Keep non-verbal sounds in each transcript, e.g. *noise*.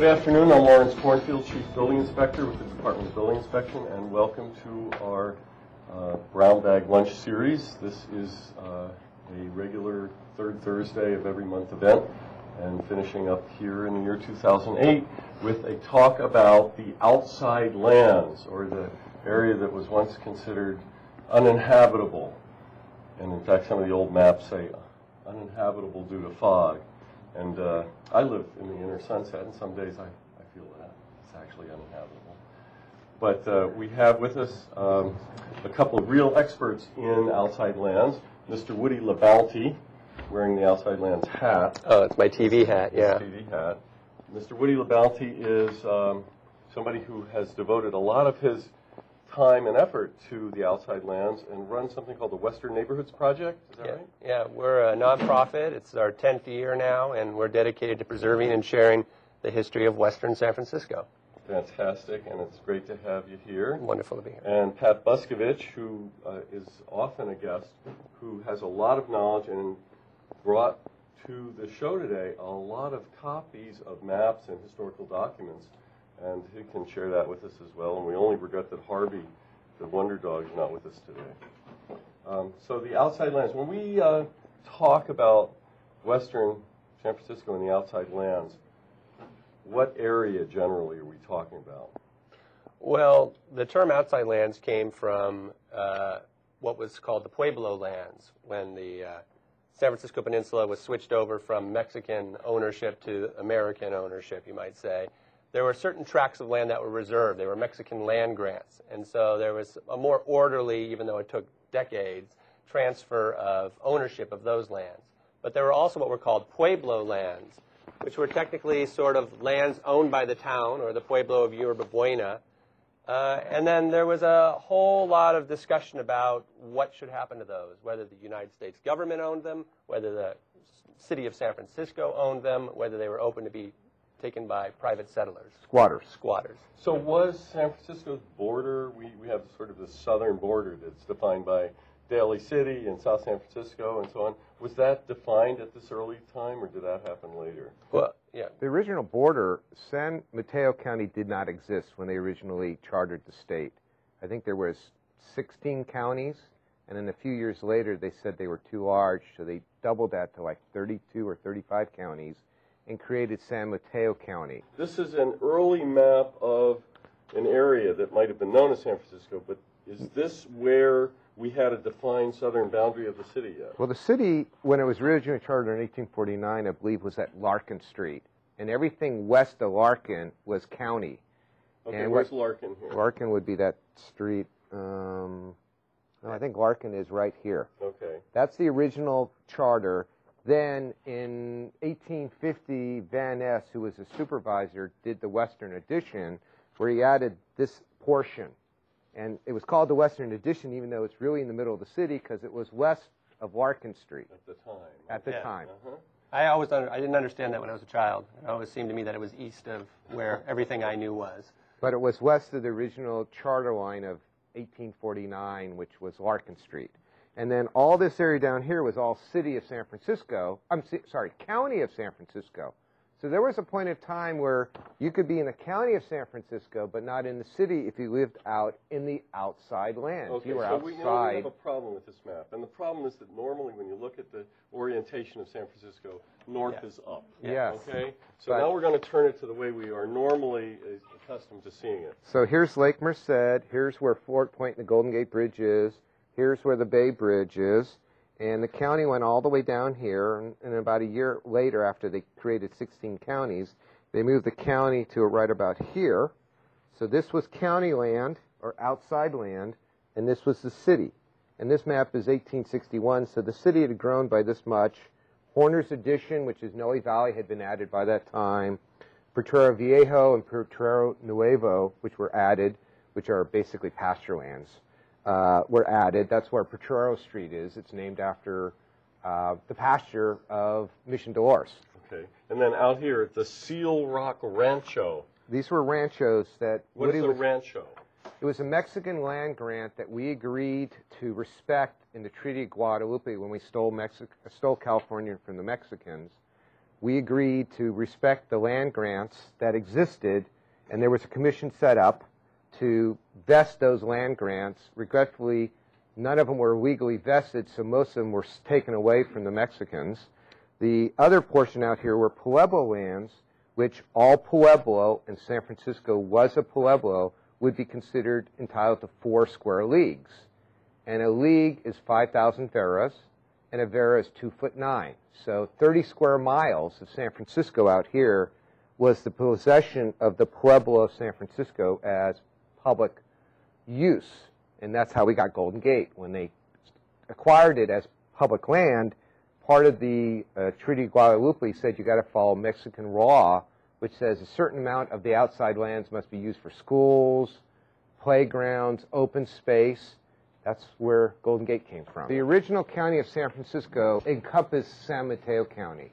Good afternoon. I'm Lawrence Kornfield, Chief Building Inspector with the Department of Building Inspection, and welcome to our uh, Brown Bag Lunch Series. This is uh, a regular third Thursday of every month event, and finishing up here in the year 2008 with a talk about the outside lands, or the area that was once considered uninhabitable. And in fact, some of the old maps say uninhabitable due to fog. And uh, I live in the inner sunset, and some days I, I feel that it's actually uninhabitable. But uh, we have with us um, a couple of real experts in outside lands. Mr. Woody LaBounty, wearing the outside lands hat. Oh, it's my TV hat, yeah. TV hat. Mr. Woody LaBounty is um, somebody who has devoted a lot of his time and effort to the outside lands and run something called the Western Neighborhoods Project. Is that Yeah, right? yeah, we're a nonprofit. It's our 10th year now, and we're dedicated to preserving and sharing the history of Western San Francisco. Fantastic, and it's great to have you here. Wonderful to be here. And Pat Buscovich, who uh, is often a guest, who has a lot of knowledge and brought to the show today a lot of copies of maps and historical documents, and he can share that with us as well. And we only regret that Harvey, the Wonder Dog, is not with us today. Um, so the outside lands. When we uh, talk about Western San Francisco and the outside lands, what area generally are we talking about? Well, the term outside lands came from uh, what was called the Pueblo lands when the uh, San Francisco Peninsula was switched over from Mexican ownership to American ownership, you might say. There were certain tracts of land that were reserved. They were Mexican land grants. And so there was a more orderly, even though it took decades, transfer of ownership of those lands. But there were also what were called Pueblo lands, which were technically sort of lands owned by the town or the Pueblo of Yerba Buena. Uh, and then there was a whole lot of discussion about what should happen to those, whether the United States government owned them, whether the city of San Francisco owned them, whether they were open to be taken by private settlers, Squatters. squatters. So was San Francisco's border, we, we have sort of the southern border that's defined by Daly City and South San Francisco and so on. Was that defined at this early time or did that happen later? Well, yeah, The original border, San Mateo County did not exist when they originally chartered the state. I think there was 16 counties, and then a few years later they said they were too large, so they doubled that to like 32 or 35 counties and created San Mateo County. This is an early map of an area that might have been known as San Francisco, but is this where we had a defined southern boundary of the city yet? Well, the city, when it was originally chartered in 1849, I believe, was at Larkin Street, and everything west of Larkin was county. Okay, And where's what- Larkin here? Larkin would be that street. Um, no, I think Larkin is right here. Okay. That's the original charter. Then in 1850, Van Ness, who was a supervisor, did the Western Addition, where he added this portion. And it was called the Western Addition, even though it's really in the middle of the city, because it was west of Larkin Street At the time. at the Yeah. time. Uh-huh. I always under, I didn't understand that when I was a child. It always seemed to me that it was east of where everything I knew was. But it was west of the original charter line of 1849, which was Larkin Street. And then all this area down here was all city of San Francisco. I'm si- sorry, county of San Francisco. So there was a point of time where you could be in the county of San Francisco, but not in the city if you lived out in the outside lands. Okay, you were so we, you know, we outside. have a problem with this map, and the problem is that normally when you look at the orientation of San Francisco, north Yeah. is up. Yes. Okay, so But- now we're going to turn it to the way we are normally accustomed to seeing it. So here's Lake Merced. Here's where Fort Point and the Golden Gate Bridge is. Here's where the Bay Bridge is. And the county went all the way down here. And, and about a year later, after they created 16 counties, they moved the county to right about here. So this was county land or outside land, and this was the city. And this map is 1861, so the city had grown by this much. Horner's Addition, which is Noe Valley, had been added by that time. Potrero Viejo and Potrero Nuevo, which were added, which are basically pasture lands, uh, were added. That's where Potrero Street is. It's named after uh, the pasture of Mission Dolores. Okay, and then out here, the Seal Rock Rancho. These were ranchos that What Woody is a was- rancho? It was a Mexican land grant that we agreed to respect in the Treaty of Guadalupe when we stole Mexico, stole California from the Mexicans. we agreed to respect the land grants that existed, and there was a commission set up to vest those land grants. Regretfully, none of them were legally vested, so most of them were taken away from the Mexicans. The other portion out here were Pueblo lands, which all Pueblo, and San Francisco was a Pueblo, would be considered entitled to four square leagues. And a league is 5,000 varas, and a vara is two foot nine. So 30 square miles of San Francisco out here was the possession of the Pueblo of San Francisco as public use. And that's how we got Golden Gate. When they acquired it as public land, part of the uh, Treaty of Guadalupe said you got to follow Mexican law, which says a certain amount of the outside lands must be used for schools, playgrounds, open space. That's where Golden Gate came from. The original county of San Francisco encompassed San Mateo County.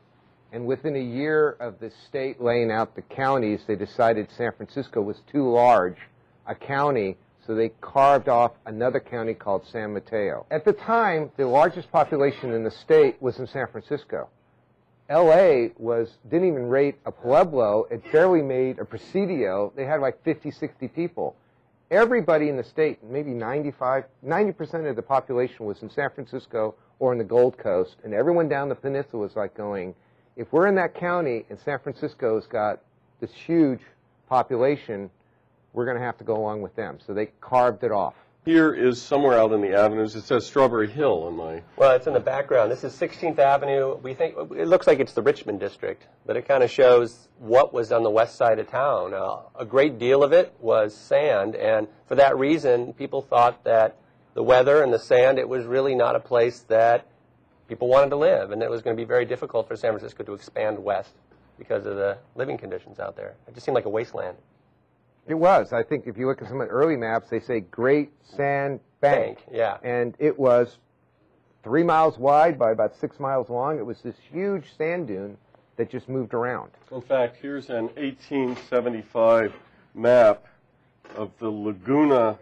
And within a year of the state laying out the counties, they decided San Francisco was too large a county, so they carved off another county called San Mateo. At the time, the largest population in the state was in San Francisco. LA was didn't even rate a pueblo. It barely made a presidio. They had like 50, 60 people. Everybody in the state, maybe 95, 90% of the population was in San Francisco or in the Gold Coast, and everyone down the peninsula was like going, if we're in that county and San Francisco's got this huge population, we're going to have to go along with them. So they carved it off. Here is somewhere out in the avenues, it says Strawberry Hill on my, Well, it's in the background. This is 16th Avenue. We think it looks like it's the Richmond district, but it kind of shows what was on the west side of town. Uh, a great deal of it was sand, and for that reason, people thought that the weather and the sand, it was really not a place that people wanted to live, and it was going to be very difficult for San Francisco to expand west because of the living conditions out there. It just seemed like a wasteland. It was. I think if you look at some of the early maps, they say Great Sand Bank. Bank, yeah. And it was three miles wide by about six miles long. It was this huge sand dune that just moved around. in fact, here's an 1875 map of the Laguna,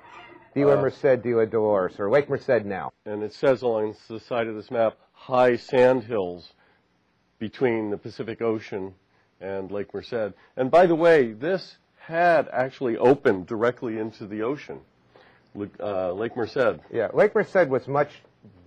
Villa Uh, Merced de la Dolores, or Lake Merced now. and it says along the side of this map, high sand hills between the Pacific Ocean and Lake Merced. And by the way, this had actually opened directly into the ocean, uh, Lake Merced. Yeah, Lake Merced was much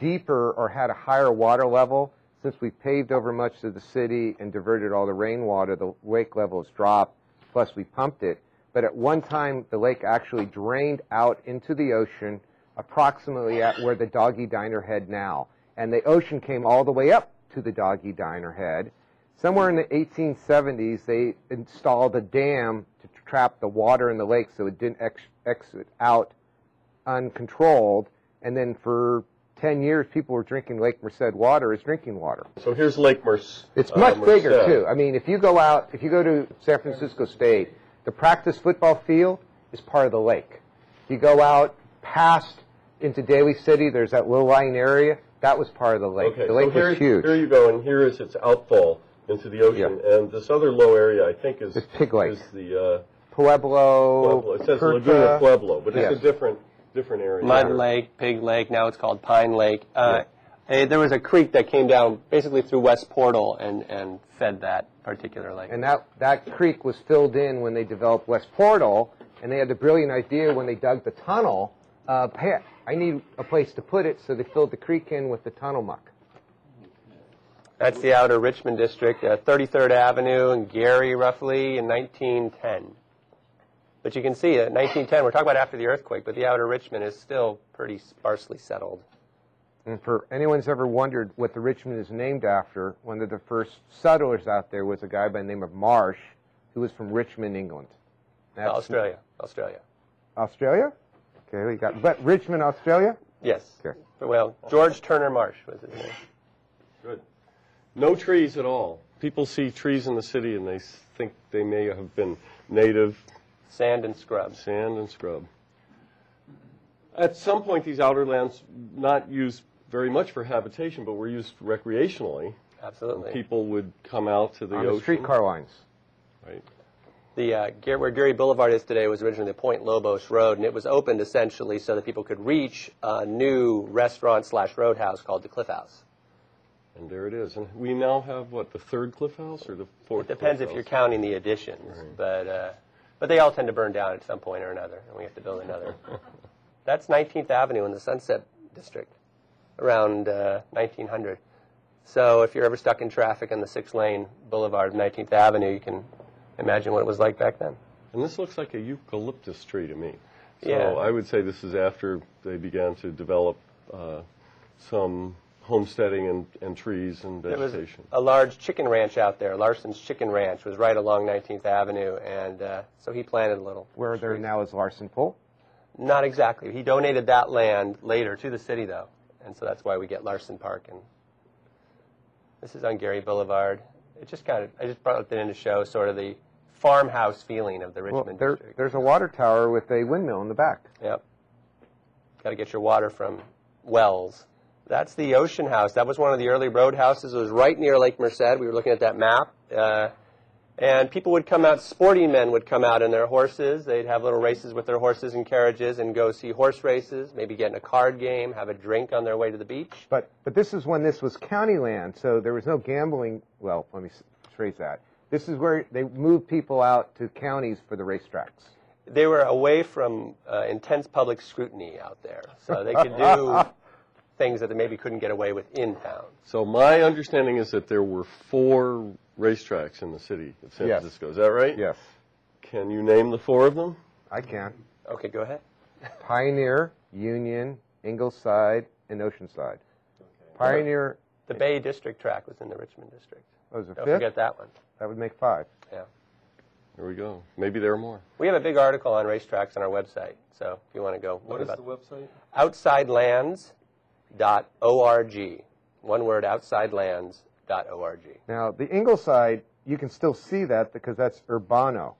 deeper or had a higher water level. Since we paved over much of the city and diverted all the rainwater, the lake level has dropped, plus we pumped it. But at one time, the lake actually drained out into the ocean, approximately at where the Doggy Diner head now. And the ocean came all the way up to the Doggy Diner head. Somewhere in the 1870s, they installed a dam to trap the water in the lake so it didn't ex- exit out uncontrolled, and then for 10 years, people were drinking Lake Merced water as drinking water. So here's Lake Merced. It's uh, much bigger, too. I mean, if you go out, if you go to San Francisco State, the practice football field is part of the lake. If you go out past into Daly City, there's that low-lying area, that was part of the lake. Okay, the lake so here, was huge. here you go, and here is its outfall into the ocean, and this other low area, I think, is It's Pig Lake. is the uh, Pueblo, Pueblo. It says Percha. Laguna Pueblo, but it's Yes. a different different area. Mud Lake, Pig Lake, now it's called Pine Lake. Uh, eh, there was a creek that came down basically through West Portal and, and fed that particular lake. And that, that creek was filled in when they developed West Portal, and they had the brilliant idea when they dug the tunnel, uh, hey, I need a place to put it, so they filled the creek in with the tunnel muck. That's the outer Richmond district, uh, 33rd Avenue and Geary, roughly, in 1910. But you can see it, 1910, we're talking about after the earthquake, but the outer Richmond is still pretty sparsely settled. And for anyone who's ever wondered what the Richmond is named after, one of the first settlers out there was a guy by the name of Marsh, who was from Richmond, England. That's- Australia, Australia. Australia? Okay, we got, but Richmond, Australia? Yes. Okay. Well, George Turner Marsh was his name. Good. No trees at all. People see trees in the city and they think they may have been native Sand and scrub. sand and scrub. At some point, these outer lands not used very much for habitation, but were used recreationally. Absolutely. People would come out to the On ocean. the streetcar lines. Right. The uh, where Geary Boulevard is today was originally the Point Lobos Road, and it was opened essentially so that people could reach a new restaurant slash roadhouse called the Cliff House. And there it is. And we now have, what, the third Cliff House or the fourth? It depends Cliff if you're counting the additions, but uh, but they all tend to burn down at some point or another, and we have to build another. *laughs* That's 19th Avenue in the Sunset District, around uh, 1900. So if you're ever stuck in traffic on the six-lane boulevard of 19th Avenue, you can imagine what it was like back then. And this looks like a eucalyptus tree to me. So Yeah. I would say this is after they began to develop uh, some homesteading and, and trees and There was vegetation. a large chicken ranch out there. Larsen's Chicken Ranch was right along 19th Avenue, and uh, so he planted a little. Where there now is Larsen Pool. Not exactly. He donated that land later to the city, though, and so that's why we get Larsen Park. And this is on Geary Boulevard. It just kind of I just brought it in to show sort of the farmhouse feeling of the Well, Richmond there, district. there's a water tower with a windmill in the back. Yep. Got to get your water from wells. That's the Ocean House. That was one of the early roadhouses. It was right near Lake Merced. We were looking at that map. Uh, and people would come out, sporting men would come out in their horses. They'd have little races with their horses and carriages and go see horse races, maybe get in a card game, have a drink on their way to the beach. But but this is when this was county land, so there was no gambling. Well, let me phrase that. This is where they moved people out to counties for the racetracks. They were away from uh, intense public scrutiny out there, so they could do *laughs* things that they maybe couldn't get away with in town. So my understanding is that there were four racetracks in the city of San Yes. Francisco. Is that right? Yes, Can you name the four of them? I can. Okay, go ahead. *laughs* Pioneer, Union, Ingleside, and Oceanside. Pioneer The Bay District track was in the Richmond district. was a Don't fifth. forget that one. That would make five. Yeah. There we go. Maybe there are more. We have a big article on racetracks on our website, so if you want to go What learn is the about website? outsidelands.org. One word, outsidelands.org. Now the Ingleside, you can still see that because that's Urbano.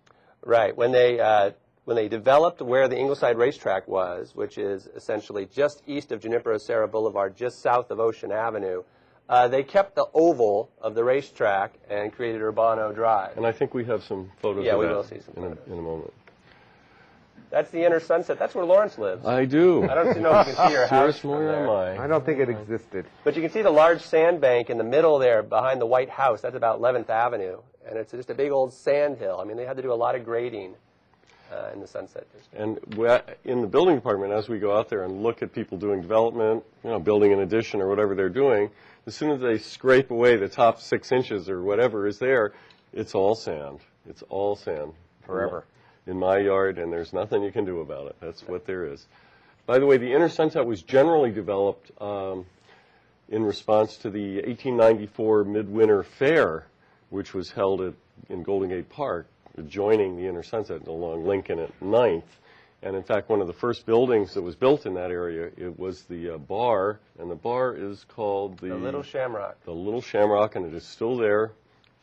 Right. When they uh, when they developed where the Ingleside racetrack was, which is essentially just east of Junipero Serra Boulevard, just south of Ocean Avenue, uh, they kept the oval of the racetrack and created Urbano Drive. And I think we have some photos Yeah, of we that will see some in, a, in a moment. That's the inner sunset. That's where Lawrence lives. I do. I don't know if you can see your *laughs* house Sure, from more there. am I. I don't think it existed. But you can see the large sandbank in the middle there behind the White House. That's about 11th Avenue. And it's just a big old sand hill. I mean, they had to do a lot of grading uh, in the Sunset District. And we- in the building department, as we go out there and look at people doing development, you know, building an addition or whatever they're doing, as soon as they scrape away the top six inches or whatever is there, it's all sand. It's all sand. Forever. In my yard, and there's nothing you can do about it. That's what there is. By the way, the Inner Sunset was generally developed um, in response to the 1894 Midwinter Fair, which was held at, in Golden Gate Park, adjoining the Inner Sunset along Lincoln at 9th. And in fact, one of the first buildings that was built in that area, it was the uh, bar, and the bar is called the, The Little Shamrock. the Little Shamrock, and it is still there,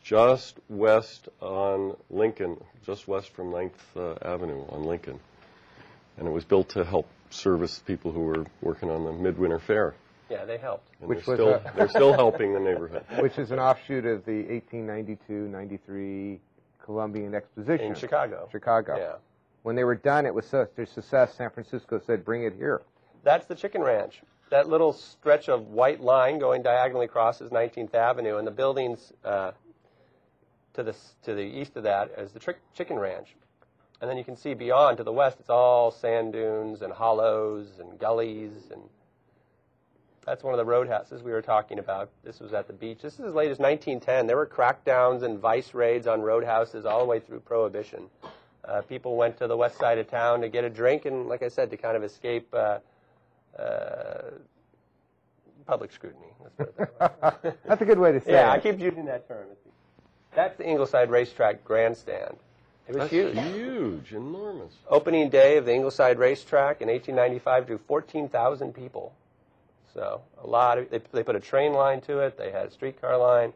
just west on Lincoln, just west from 9th uh, Avenue on Lincoln. And it was built to help service people who were working on the Midwinter Fair. Yeah, they helped. And Which they're, was still, a- they're still helping the neighborhood. *laughs* which is an offshoot of the 1892-93 Columbian Exposition. In Chicago. Chicago. Yeah. When they were done, it was such a success. San Francisco said, "Bring it here." That's the Chicken Ranch. That little stretch of white line going diagonally across is 19th Avenue, and the buildings uh, to the to the east of that is the Chicken Ranch. And then you can see beyond to the west, it's all sand dunes and hollows and gullies, and that's one of the roadhouses we were talking about. This was at the beach. This is as late as 1910. There were crackdowns and vice raids on roadhouses all the way through Prohibition. Uh, people went to the west side of town to get a drink, and like I said, to kind of escape. Uh, uh, public scrutiny. Let's put it that way. *laughs* That's a good way to say yeah, it. I keep using that term. That's the Ingleside Racetrack Grandstand. It was That's huge. huge, enormous. Opening day of the Ingleside Racetrack in 1895 drew 14,000 people. So a lot of they, they put a train line to it. They had a streetcar line.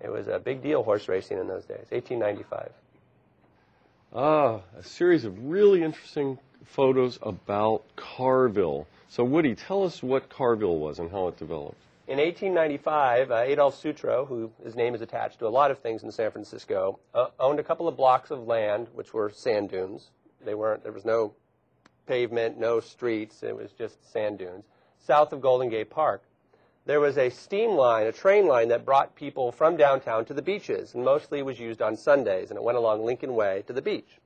It was a big deal horse racing in those days. 1895. Ah, a series of really interesting photos about Carville. So, Woody, tell us what Carville was and how it developed. In 1895, uh, Adolf Sutro, who his name is attached to a lot of things in San Francisco, uh, owned a couple of blocks of land, which were sand dunes. They weren't. There was no pavement, no streets. It was just sand dunes south of Golden Gate Park. there was a steam line, a train line that brought people from downtown to the beaches, and mostly was used on Sundays, and it went along Lincoln Way to the beach.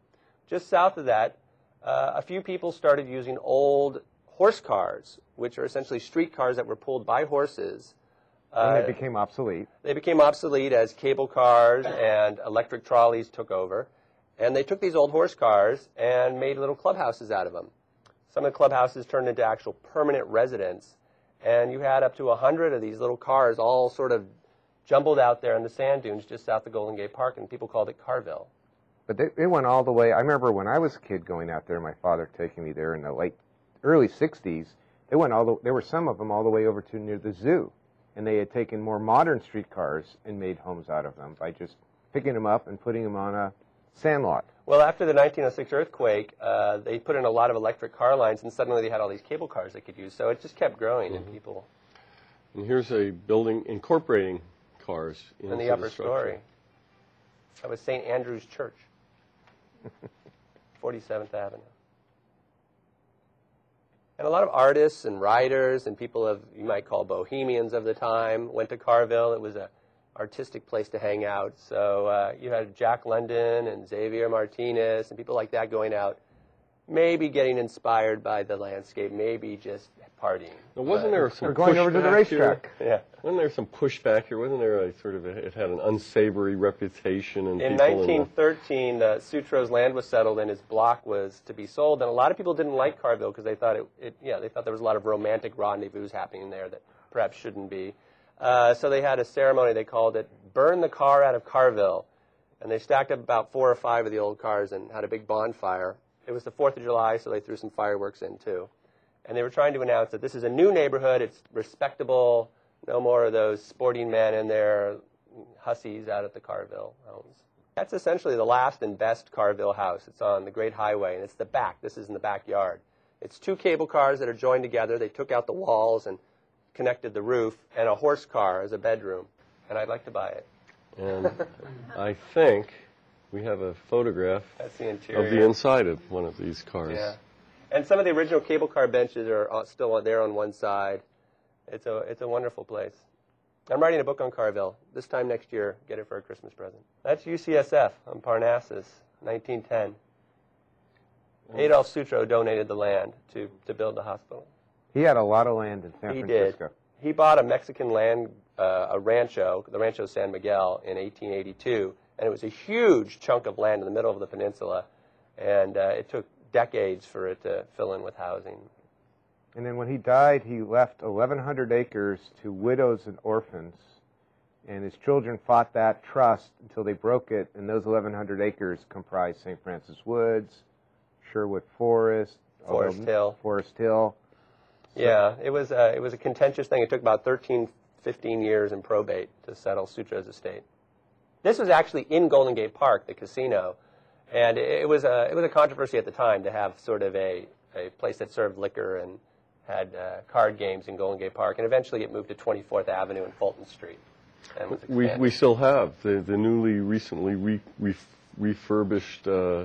Just south of that, uh, a few people started using old horse cars, which are essentially street cars that were pulled by horses. and Uh, they became obsolete. they became obsolete as cable cars and electric trolleys took over. And they took these old horse cars and made little clubhouses out of them. Some of the clubhouses turned into actual permanent residents. And you had up to 100 of these little cars all sort of jumbled out there in the sand dunes just south of Golden Gate Park, and people called it Carville. But they, they went all the way. I remember when I was a kid going out there, my father taking me there in the late, early '60s. They went all the. There were some of them all the way over to near the zoo, and they had taken more modern streetcars and made homes out of them by just picking them up and putting them on a sandlot. Well, after the 1906 earthquake, uh, they put in a lot of electric car lines, and suddenly they had all these cable cars they could use. So it just kept growing, and people And here's a building incorporating cars in into the upper structure. story. That was St. Andrew's Church, *laughs* 47th Avenue. And a lot of artists and writers and people of you might call bohemians of the time went to Carville. It was a artistic place to hang out. So uh, you had Jack London and Xavier Martinez and people like that going out, maybe getting inspired by the landscape, maybe just partying. Now, wasn't there some Or going over to the pushback here? Yeah. Wasn't there some pushback here? Wasn't there a sort of a, it had an unsavory reputation and In people in the- 1913, uh, Sutro's land was settled and his block was to be sold, and a lot of people didn't like Carville because they thought it, it, yeah, they thought there was a lot of romantic rendezvous happening there that perhaps shouldn't be. Uh, so they had a ceremony. They called it "Burn the Car Out of Carville," and they stacked up about four or five of the old cars and had a big bonfire. It was the Fourth of July, so they threw some fireworks in too. And they were trying to announce that this is a new neighborhood. It's respectable. No more of those sporting men and their hussies out at the Carville homes. That's essentially the last and best Carville house. It's on the Great Highway, and it's the back. This is in the backyard. It's two cable cars that are joined together. They took out the walls and connected the roof, and a horse car as a bedroom. And I'd like to buy it. And I think we have a photograph That's the interior. of the inside of one of these cars. Yeah. And some of the original cable car benches are uh, still there on one side. It's a, it's a wonderful place. I'm writing a book on Carville. This time next year, get it for a Christmas present. That's UCSF on Parnassus, 1910. Adolf Sutro donated the land to, to build the hospital. He had a lot of land in San Francisco. He did. He bought a Mexican land, uh, a rancho, the Rancho San Miguel, in 1882, and it was a huge chunk of land in the middle of the peninsula, and uh, it took decades for it to fill in with housing. And then when he died, he left 1,100 acres to widows and orphans. And his children fought that trust until they broke it, and those 1,100 acres comprised St. Francis Woods, Sherwood Forest, Forest although- Hill. Forest Hill. Yeah, it was, uh, it was a contentious thing. It took about 13, 15 years in probate to settle Sutro's estate. This was actually in Golden Gate Park, the casino, and it, it was a, it was a controversy at the time to have sort of a, a place that served liquor and had uh, card games in Golden Gate Park, and eventually it moved to 24th Avenue and Fulton Street. And We, we still have the, the newly recently re, re, refurbished uh,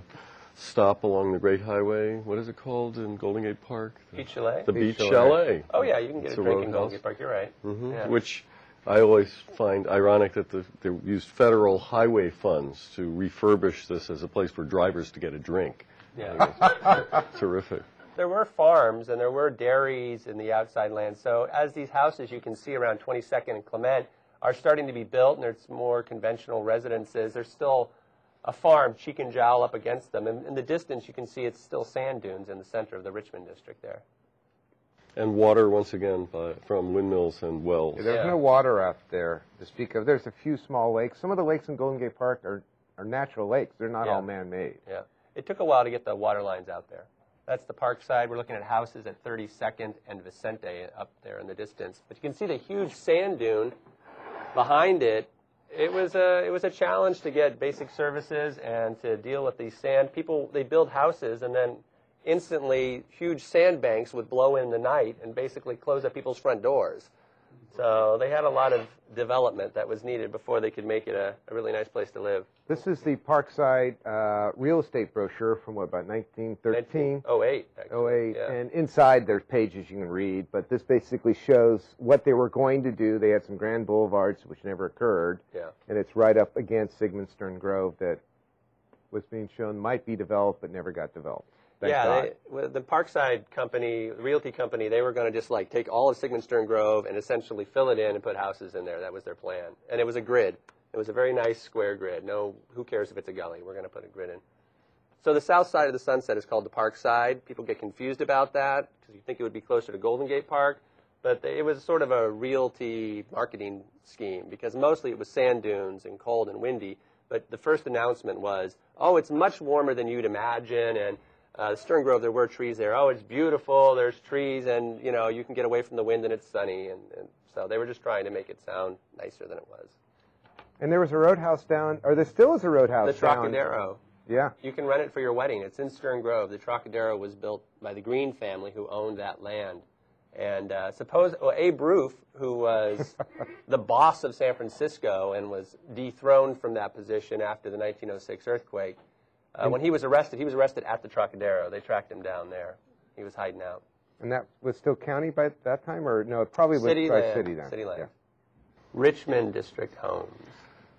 stop along the Great Highway. What is it called in Golden Gate Park? Beach Chalet? The Beach Beach Chalet. Chalet. oh, yeah, you can get It's a a drink in Golden. Gate Park. You're right. Mhm. Yeah. Which I always find ironic that the, they used federal highway funds to refurbish this as a place for drivers to get a drink. Yeah. *laughs* Terrific. There were farms and there were dairies in the outside land. So as these houses you can see around 22nd and Clement are starting to be built and there's more conventional residences, there's still a farm, Cheek and Jowl, up against them. And in the distance you can see it's still sand dunes in the center of the Richmond district there. And water, once again, by, from windmills and wells. There's Yeah. no water out there to speak of. There's a few small lakes. Some of the lakes in Golden Gate Park are, are natural lakes. They're not Yeah. all man-made. Yeah. It took a while to get the water lines out there. That's the park side. We're looking at houses at 32nd and Vicente up there in the distance. But you can see the huge sand dune behind it. It was a it was a challenge to get basic services and to deal with these sand. People they build houses and then instantly huge sandbanks would blow in the night and basically close up people's front doors. So they had a lot of development that was needed before they could make it a, a really nice place to live. This is the Parkside uh, real estate brochure from what about 1913? 08, actually. 08. Yeah. And inside there's pages you can read, but this basically shows what they were going to do. They had some grand boulevards which never occurred, yeah. and it's right up against Sigmund Stern Grove that was being shown might be developed but never got developed. Yeah, they, well, the Parkside company, the realty company, they were going to just like take all of Sigmund Stern Grove and essentially fill it in and put houses in there. That was their plan, and it was a grid. It was a very nice square grid. No, who cares if it's a gully? We're going to put a grid in. So the south side of the Sunset is called the Parkside. People get confused about that because you think it would be closer to Golden Gate Park, but they, it was sort of a realty marketing scheme because mostly it was sand dunes and cold and windy. But the first announcement was, oh, it's much warmer than you'd imagine, and uh, Stern Grove, there were trees there. Oh, it's beautiful. There's trees, and you know you can get away from the wind, and it's sunny. And, and so they were just trying to make it sound nicer than it was. And there was a roadhouse down, or there still is a roadhouse The down. Trocadero. Yeah. You can rent it for your wedding. It's in Stern Grove. The Trocadero was built by the Green family who owned that land. And uh, suppose well, Abe Ruef, who was *laughs* the boss of San Francisco and was dethroned from that position after the 1906 earthquake, uh, when he was arrested, he was arrested at the Trocadero. They tracked him down there. He was hiding out. And that was still county by that time, or no? It probably was City by land. city then. City land. Yeah. Richmond District Homes.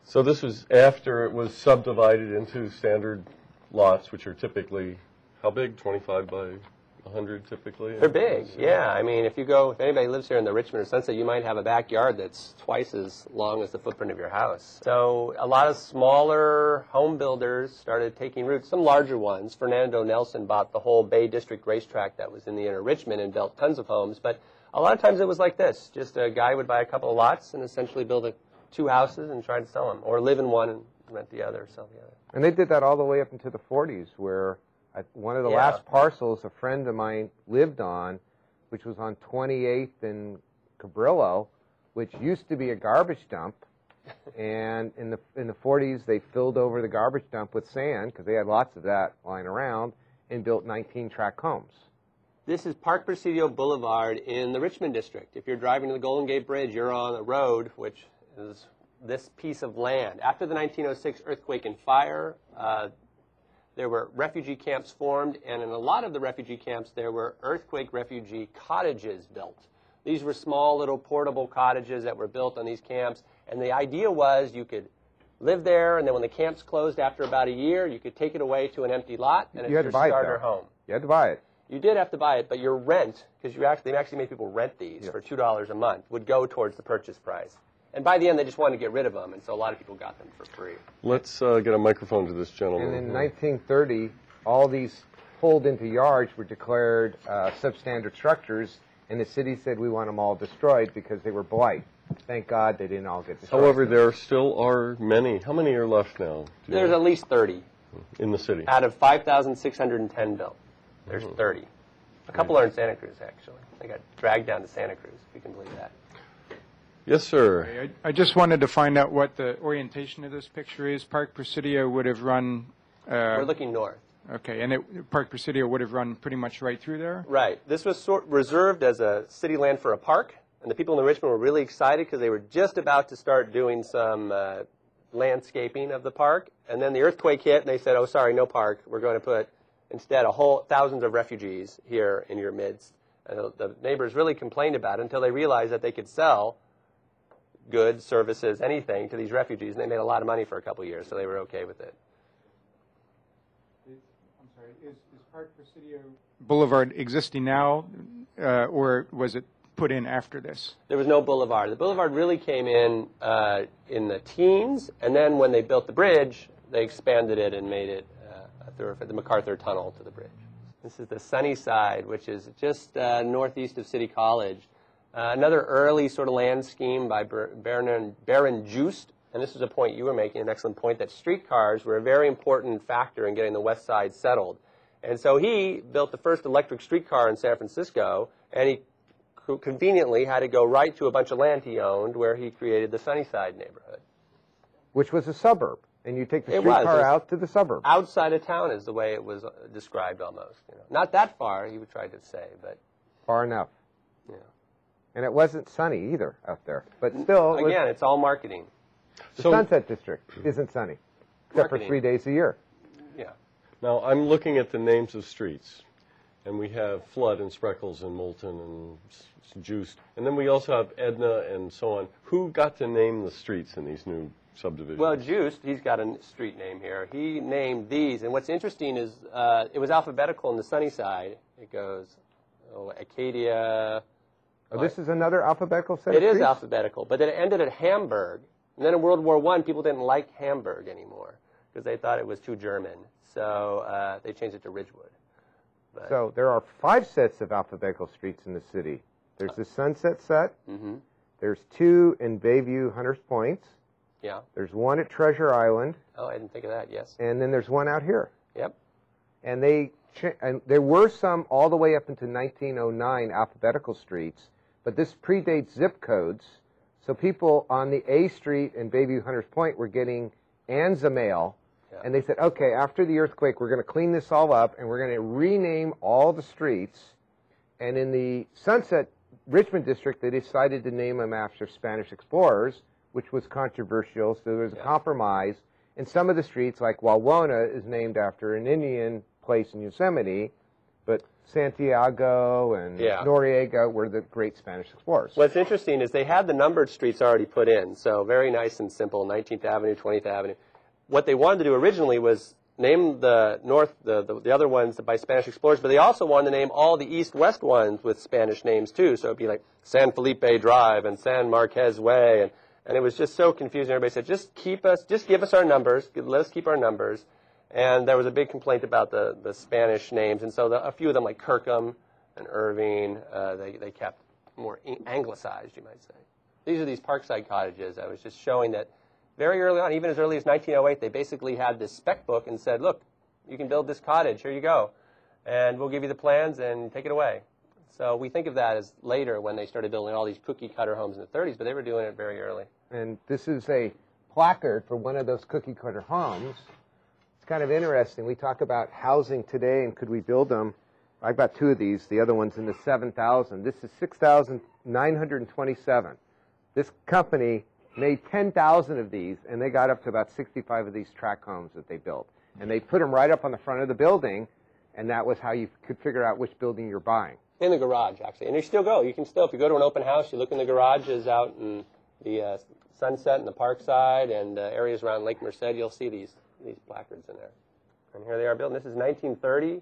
So this was after it was subdivided into standard lots, which are typically, how big? 25 by 100 typically? They're big, yeah. I mean, if you go, if anybody lives here in the Richmond or Sunset, you might have a backyard that's twice as long as the footprint of your house. So a lot of smaller home builders started taking roots. Some larger ones. Fernando Nelson bought the whole Bay District racetrack that was in the inner Richmond and built tons of homes. But a lot of times it was like this: just a guy would buy a couple of lots and essentially build a, two houses and try to sell them, or live in one and rent the other, sell the other. And they did that all the way up into the 40s, where at one of the Yeah. last parcels a friend of mine lived on, which was on 28th and Cabrillo, which used to be a garbage dump. *laughs* and in the in the 40s, they filled over the garbage dump with sand because they had lots of that lying around, and built 19 track homes. This is Park Presidio Boulevard in the Richmond district. If you're driving to the Golden Gate Bridge, you're on a road which is this piece of land. After the 1906 earthquake and fire, uh, there were refugee camps formed, and in a lot of the refugee camps, there were earthquake refugee cottages built. These were small little portable cottages that were built on these camps, and the idea was you could live there, and then when the camps closed after about a year, you could take it away to an empty lot, and it's You had your to buy it, starter home. You had to buy it. You did have to buy it, but your rent, because you actually they actually made people rent these Yeah. for two dollars a month, would go towards the purchase price. And by the end, they just wanted to get rid of them, and so a lot of people got them for free. Let's uh, get a microphone to this gentleman. And in 1930, all these pulled into yards were declared uh, substandard structures, and the city said we want them all destroyed because they were blight. Thank God they didn't all get destroyed. However, there still are many. How many are left now? There's know, at least thirty in the city. out of five thousand six hundred and ten built. There's thirty. A couple are in Santa Cruz actually. They got dragged down to Santa Cruz, if you can believe that. Yes, sir. I, I just wanted to find out what the orientation of this picture is. Park Presidio would have run, We're uh, looking north. okay, and it, Park Presidio would have run pretty much right through there? Right. This was sort reserved as a city land for a park, and the people in Richmond were really excited because they were just about to start doing some uh, landscaping of the park. And then the earthquake hit, and they said, "Oh, sorry, no park. We're going to put instead a whole thousands of refugees here in your midst." And the, the neighbors really complained about it until they realized that they could sell goods, services, anything to these refugees, and they made a lot of money for a couple of years, so they were okay with it. I'm sorry, is, is Park Presidio Boulevard existing now, uh, or was it put in after this? There was no boulevard. The boulevard really came in uh, in the teens, and then when they built the bridge, they expanded it and made it uh, a thoroughfare, the MacArthur Tunnel to the bridge. This is the sunny side, which is just uh, northeast of City College. Uh, another early sort of land scheme by Ber- Baron, Baron Joost, and this is a point you were making, an excellent point, that streetcars were a very important factor in getting the west side settled. And so he built the first electric streetcar in San Francisco, and he co- conveniently had to go right to a bunch of land he owned where he created the Sunnyside neighborhood. which was a suburb. And you take the streetcar out to the suburb. Outside of town is the way it was uh, described almost. You know. Not that far, he tried to say, but Far enough. yeah. And it wasn't sunny either out there. But still, it was- Again, it's all marketing. the So- Sunset District isn't sunny, except for Marketing. three days a year. Yeah. Now, I'm looking at the names of streets, and we have Flood and Spreckels and Moulton and S- S- Joost, and then we also have Edna and so on. Who got to name the streets in these new subdivisions? Well, Joost, he's got a n- street name here. He named these, and what's interesting is uh, it was alphabetical on the sunny side. It goes oh, Acadia. Oh, this is another alphabetical set It is alphabetical, but then it ended at Hamburg. And then in World War One, people didn't like Hamburg anymore because they thought it was too German. So uh, they changed it to Ridgewood. But, So there are five sets of alphabetical streets in the city. There's the Sunset set. hmm There's two in Bayview, Hunters Point. yeah. There's one at Treasure Island, Oh, I didn't think of that. Yes. and then there's one out here. Yep. And they and there were some all the way up into 1909 alphabetical streets, but this predates zip codes. So people on the A Street in Bayview Hunters Point were getting Anza mail, Yeah. and they said, okay, after the earthquake, we're going to clean this all up and we're going to rename all the streets. And in the Sunset Richmond district, they decided to name them after Spanish explorers, which was controversial. So there was a compromise. And some of the streets, like Wawona, is named after an Indian place in Yosemite, Santiago and Yeah. Noriega were the great Spanish explorers. What's interesting is they had the numbered streets already put in, so very nice and simple, 19th Avenue, 20th Avenue. What they wanted to do originally was name the north, the, the, the other ones by Spanish explorers, but they also wanted to name all the east-west ones with Spanish names too, so it'd be like San Felipe Drive and San Marquez Way, and, and it was just so confusing. Everybody said, just keep us, just give us our numbers, let us keep our numbers. And there was a big complaint about the, the Spanish names, and so the, a few of them, like Kirkham and Irving, uh, they, they kept more anglicized, you might say. These are these parkside cottages. I was just showing that very early on, even as early as 1908, they basically had this spec book and said, look, you can build this cottage, here you go. And we'll give you the plans and take it away. So we think of that as later when they started building all these cookie cutter homes in the 30s, but they were doing it very early. and this is a placard for one of those cookie cutter homes. Kind of interesting. We talk about housing today and could we build them. I've got two of these. The other one's in the 7,000. This is 6,927. This company made 10,000 of these, and they got up to about 65 of these tract homes that they built. And they put them right up on the front of the building, and that was how you could figure out which building you're buying. In the garage, actually. And you still go. You can still, if you go to an open house, you look in the garages out in the uh, Sunset and the Parkside and uh, areas around Lake Merced, you'll see these, these placards in there. And here they are building. This is 1930.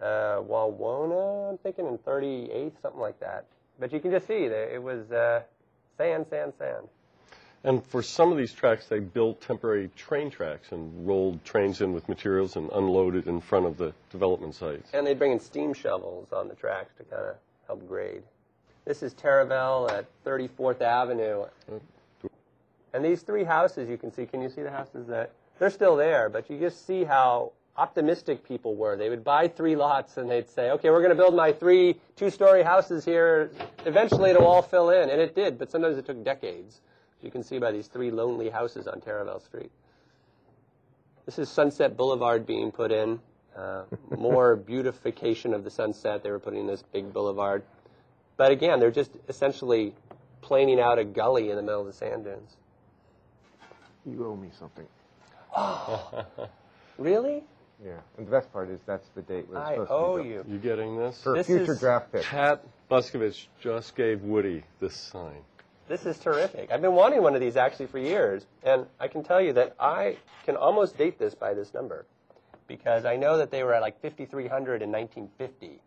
Uh, Wawona, I'm thinking in 38, something like that. But you can just see that it was uh, sand, sand, sand. And for some of these tracks, they built temporary train tracks and rolled trains in with materials and unloaded in front of the development sites. And they'd bring in steam shovels on the tracks to kind of help grade. This is Taraval at 34th Avenue. And these three houses you can see, can you see the houses that they're still there, but you just see how optimistic people were. They would buy three lots and they'd say, okay, we're going to build my three two-story houses here. Eventually it'll all fill in, and it did, but sometimes it took decades. As You can see by these three lonely houses on Taraval Street. This is Sunset Boulevard being put in. Uh, more *laughs* beautification of the sunset. They were putting in this big boulevard. But again, they're just essentially planing out a gully in the middle of the sand dunes. You owe me something. *gasps* Really? Yeah. And the best part is that's the date when it's I supposed to be owe you. You getting this? For This future is- draft picks. Pat Buscovich just gave Woody this sign. This is terrific. I've been wanting one of these actually for years, and I can tell you that I can almost date this by this number because I know that they were at like 5,300 in 1950.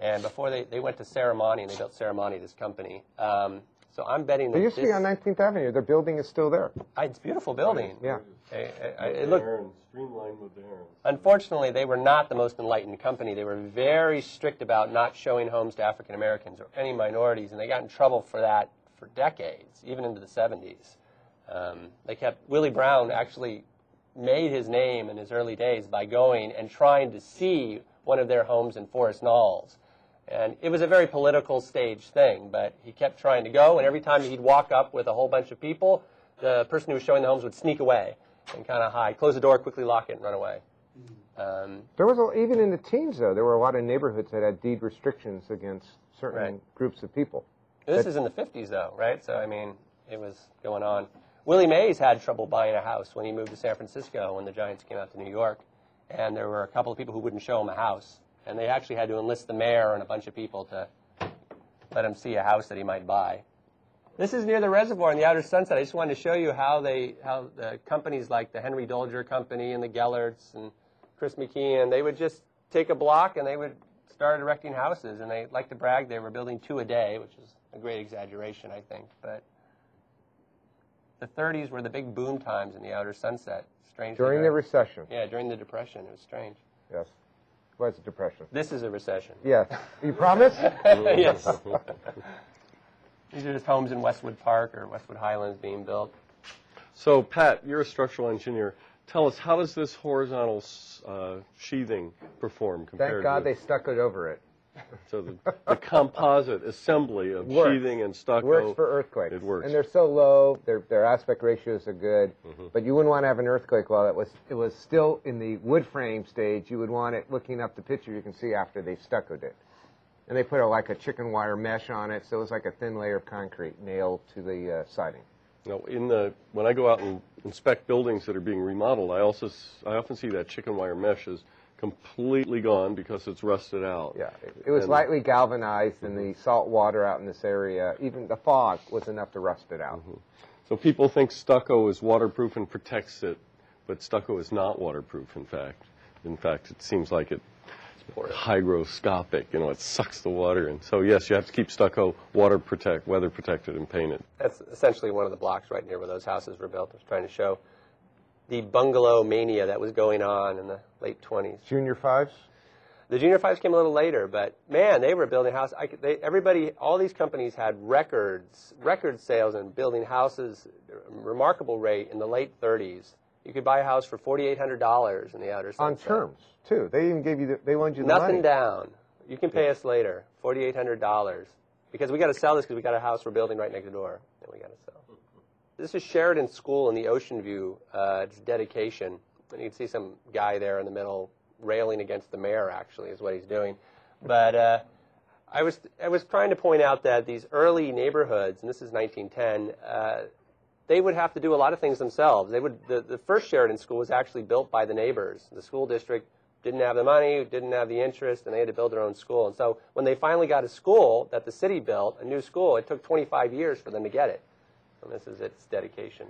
And before they, they went to Serramonte, and they built Serramonte, this company. Um, so I'm betting that They used to be this- on 19th Avenue. Their building is still there. Ah, It's a beautiful building. Yeah. It looked, streamlined modern. unfortunately, they were not the most enlightened company. They were very strict about not showing homes to African Americans or any minorities, and they got in trouble for that for decades, even into the 70s. Um, they kept Willie Brown actually made his name in his early days by going and trying to see one of their homes in Forest Knolls. And it was a very political stage thing, but he kept trying to go, and every time he'd walk up with a whole bunch of people, the person who was showing the homes would sneak away and kind of hide, close the door, quickly lock it, and run away. Um, There was a, even in the teens though, there were a lot of neighborhoods that had deed restrictions against certain Right. groups of people. This But- is in the 50s, though, right? So, I mean, it was going on. Willie Mays had trouble buying a house when he moved to San Francisco when the Giants came out to New York. And there were a couple of people who wouldn't show him a house. And they actually had to enlist the mayor and a bunch of people to let him see a house that he might buy. This is near the reservoir in the outer sunset. I just wanted to show you how they, how the companies like the Henry Dolger Company and the Gellerts and Chris McKeon, they would just take a block and they would start erecting houses. And they like to brag they were building two a day, which is a great exaggeration, I think. But the 30s were the big boom times in the outer sunset. Strange. During the recession. yeah, during the depression, it was strange. Yes. Was a depression. This is a recession. Yes. You promise? *laughs* yes. *laughs* These are just homes in Westwood Park or Westwood Highlands being built. So, Pat, you're a structural engineer. Tell us, how does this horizontal uh, sheathing perform compared to? Thank God to they stuck it over it. *laughs* so the, the composite assembly of Works. sheathing and stucco? Works for earthquakes. It works. And they're so low, their, their aspect ratios are good. Mm-hmm. But you wouldn't want to have an earthquake while it was it was still in the wood frame stage. You would want it looking up the picture you can see after they stuccoed it. And they put a, like a chicken wire mesh on it, so it was like a thin layer of concrete nailed to the uh, siding. Now, in the when I go out and inspect buildings that are being remodeled, I also I often see that chicken wire mesh is completely gone because it's rusted out. Yeah, it, it was And- lightly galvanized, and the salt water out in this area, even the fog, was enough to rust it out. So people think stucco is waterproof and protects it, but stucco is not waterproof. In fact, in fact, it seems like it hygroscopic. You know, it sucks the water in. So yes, you have to keep stucco water protect, weather protected, and painted. That's essentially one of the blocks right near where those houses were built. I was trying to show the bungalow mania that was going on in the late 20s. Junior fives? The junior fives came a little later, but man, they were building houses. I, they, everybody, all these companies had records, record sales and building houses, remarkable rate in the late 30s. You could buy a house for $4,800 in the outer space. On sunset. terms, too. They even gave you, the, they loaned you the Nothing money. down. You can pay us later, forty-eight hundred dollars, because we got to sell this because we got a house we're building right next door, and we got to sell. This is Sheridan School in the Ocean View. Uh, it's dedication, and you can see some guy there in the middle railing against the mayor. Actually, is what he's doing. But uh, I was I was trying to point out that these early neighborhoods, and this is 1910. Uh, they would have to do a lot of things themselves. They would the, the first Sheridan School was actually built by the neighbors. The school district didn't have the money, didn't have the interest, and they had to build their own school. And so when they finally got a school that the city built, a new school, it took 25 years for them to get it. And this is its dedication.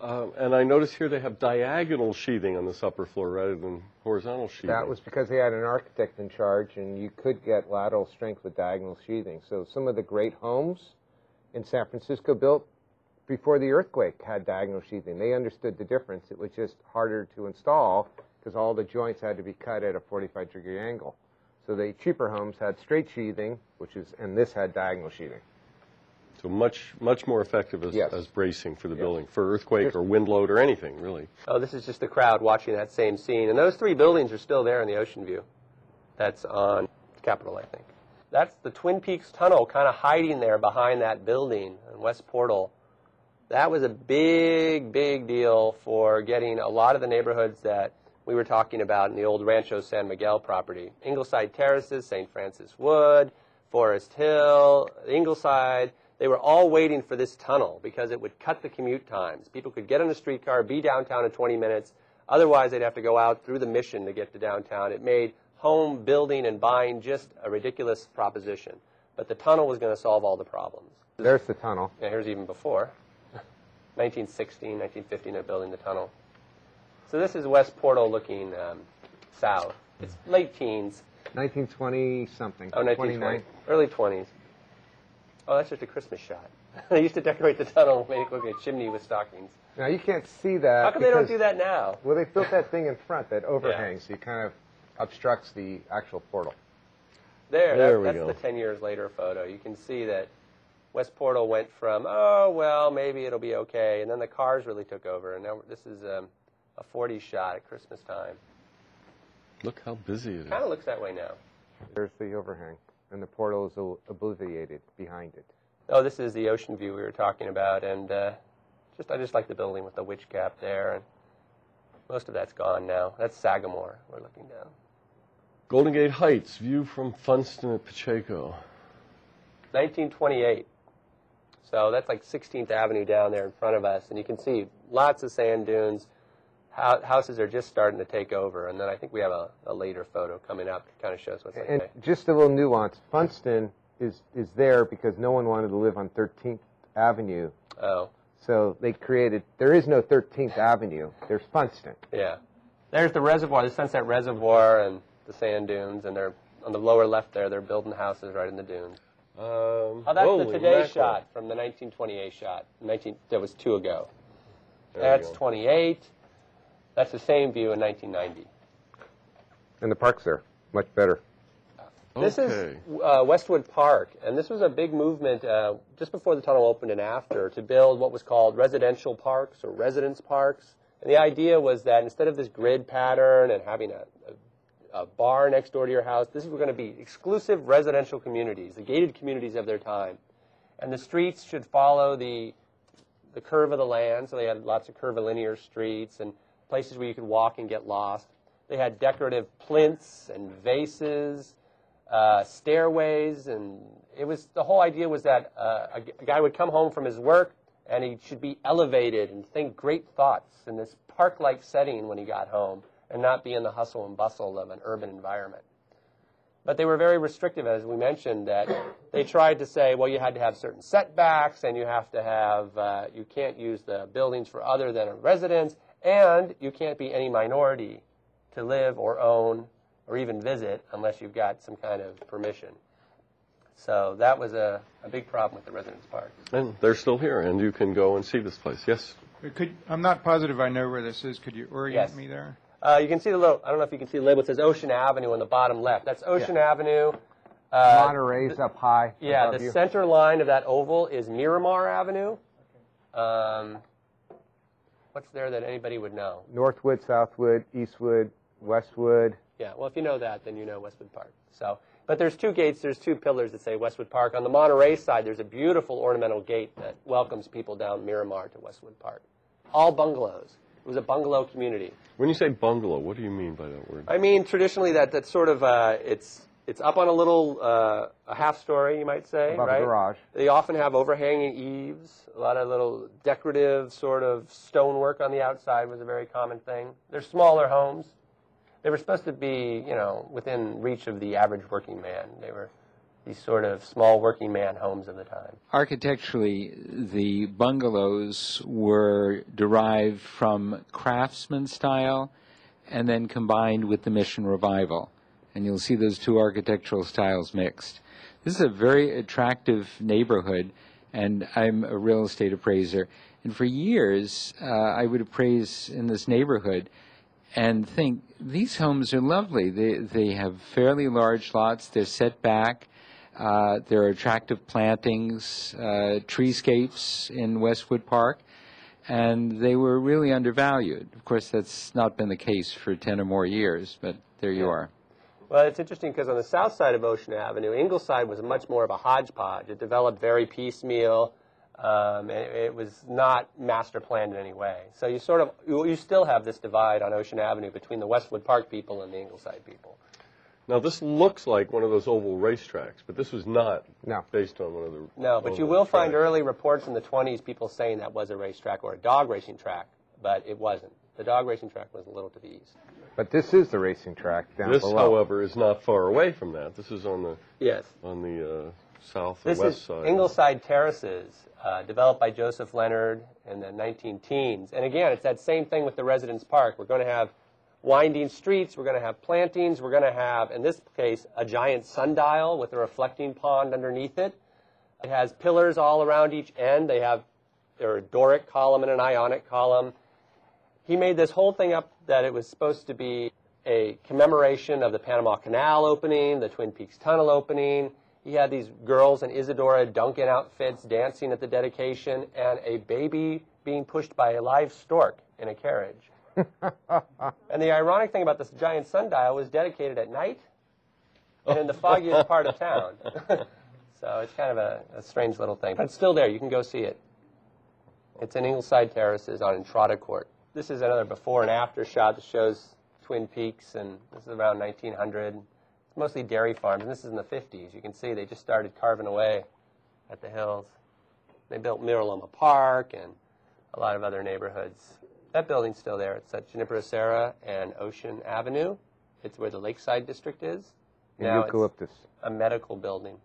Um, and I notice here they have diagonal sheathing on this upper floor rather than horizontal sheathing. That was because they had an architect in charge, and you could get lateral strength with diagonal sheathing. So some of the great homes in San Francisco built before the earthquake had diagonal sheathing. They understood the difference. It was just harder to install because all the joints had to be cut at a 45 degree angle. So the cheaper homes had straight sheathing, which is, and this had diagonal sheathing. so much much more effective as, Yes. as bracing for the building, for earthquake or wind load or anything really. Oh, this is just the crowd watching that same scene. And those three buildings are still there in the Ocean View. That's on Capitol, I think. That's the Twin Peaks Tunnel kind of hiding there behind that building in West Portal. That was a big, big deal for getting a lot of the neighborhoods that we were talking about in the old Rancho San Miguel property. Ingleside Terraces, St. Francis Wood, Forest Hill, Ingleside. They were all waiting for this tunnel because it would cut the commute times. People could get on a streetcar, be downtown in 20 minutes. Otherwise, they'd have to go out through the mission to get to downtown. It made home building and buying just a ridiculous proposition. But the tunnel was going to solve all the problems. There's the tunnel. Yeah, here's even before. 1916, 1915, they're building the tunnel. So this is West Portal looking um, south. It's late teens. 1920 something. Oh, 1920. Early 20s. Oh, that's just a Christmas shot. *laughs* they used to decorate the tunnel, made it look like a chimney with stockings. Now you can't see that. How come they don't do that now? Well, they built that thing in front that overhangs, so you kind of obstructs the actual portal. There, There that- we that's go. the 10 years later photo. You can see that West Portal went from, oh, well, maybe it'll be okay, and then the cars really took over. And now this is um, a 40 shot at Christmas time. Look how busy it is. Kind of looks that way now. There's the overhang, and the portal is obliterated behind it. Oh, this is the ocean view we were talking about, and uh, just I just like the building with the witch cap there, and most of that's gone now. That's Sagamore. We're looking down. Golden Gate Heights, view from Funston at Pacheco. 1928. So that's like 16th Avenue down there in front of us, and you can see lots of sand dunes. Houses are just starting to take over, and then I think we have a, a later photo coming up that kind of shows what's like. And there. just a little nuance, Funston is, is there because no one wanted to live on 13th Avenue. Oh, So they created, there is no 13th Avenue, there's Funston. yeah. There's the reservoir, the Sunset Reservoir, and the sand dunes, and they're on the lower left there. They're building houses right in the dunes. Um, Oh, that's the today mackerel. shot from the 1928 shot. 19, that was two ago. There That's 28. That's the same view in 1990. And the park's there, much better. This is uh, Westwood Park, and this was a big movement uh, just before the tunnel opened and after to build what was called residential parks or residence parks. And the idea was that instead of this grid pattern and having a, a, a bar next door to your house, this was going to be exclusive residential communities, the gated communities of their time. And the streets should follow the the curve of the land, so they had lots of curvilinear streets and places where you could walk and get lost. They had decorative plinths and vases, uh, stairways, and it was the whole idea was that uh, a, a guy would come home from his work and he should be elevated and think great thoughts in this park-like setting when he got home, and not be in the hustle and bustle of an urban environment. But they were very restrictive, as we mentioned, that they tried to say, well, you had to have certain setbacks, and you have to have, uh, you can't use the buildings for other than a residence, and you can't be any minority to live or own or even visit unless you've got some kind of permission. So that was a, a big problem with the residence park. And they're still here, and you can go and see this place. Yes? Could, I'm not positive I know where this is. Could you orient Yes. me there? Uh, you can see the little, I don't know if you can see the label, it says Ocean Avenue on the bottom left. That's Ocean Avenue. Uh, Monterey's up high. Yeah, the you. center line of that oval is Miramar Avenue. Um, what's there that anybody would know? Northwood, Southwood, Eastwood, Westwood. Yeah, well, if you know that, then you know Westwood Park. So, but there's two gates, there's two pillars that say Westwood Park. On the Monterey side, there's a beautiful ornamental gate that welcomes people down Miramar to Westwood Park. All bungalows. It was a bungalow community. When you say bungalow, what do you mean by that word? I mean, traditionally, that that's sort of uh, it's it's up on a little uh, a half story, you might say, Above a right? garage. They often have overhanging eaves. A lot of little decorative sort of stonework on the outside was a very common thing. They're smaller homes. They were supposed to be, you know, within reach of the average working man. They were these sort of small working man homes of the time. Architecturally, the bungalows were derived from craftsman style and then combined with the mission revival. And you'll see those two architectural styles mixed. This is a very attractive neighborhood, and I'm a real estate appraiser. And for years, uh, I would appraise in this neighborhood and think these homes are lovely. They they have fairly large lots. They're set back. Uh, there are attractive plantings, uh, treescapes in Westwood Park, and they were really undervalued. Of course, that's not been the case for ten or more years, but there you are. Well, it's interesting because on the south side of Ocean Avenue, Ingleside was much more of a hodgepodge. It developed very piecemeal. Um, and it, it was not master planned in any way. So you sort of you, you still have this divide on Ocean Avenue between the Westwood Park people and the Ingleside people. Now, this looks like one of those oval racetracks, but this was not No. based on one of the. No, but you oval will find early reports in the 20s people saying that was a racetrack or a dog racing track, but it wasn't. The dog racing track was a little to the east. But this is the racing track down This, below. however, is not far away from that. This is on the Yes. on the uh, south or This west is side. Ingleside Terraces, uh, developed by Joseph Leonard in the 19 teens. And again, it's that same thing with the Residence Park. We're going to have winding streets, we're going to have plantings, we're going to have, in this case, a giant sundial with a reflecting pond underneath it. It has pillars all around each end. They have a Doric column and an Ionic column. He made this whole thing up that it was supposed to be a commemoration of the Panama Canal opening, the Twin Peaks Tunnel opening. He had these girls in Isadora Duncan outfits dancing at the dedication, and a baby being pushed by a live stork in a carriage. *laughs* and the ironic thing about this giant sundial was dedicated at night and in the foggiest part of town. *laughs* so it's kind of a, a strange little thing. But it's still there. You can go see it. It's in Ingleside Terraces on Entrada Court. This is another before and after shot that shows Twin Peaks, and this is around 1900. It's mostly dairy farms, and this is in the 50s. You can see they just started carving away at the hills. They built Miraloma Park and a lot of other neighborhoods. That building's still there. It's at Junipero Serra and Ocean Avenue. It's where the Lakeside District is. And Now eucalyptus. a medical building.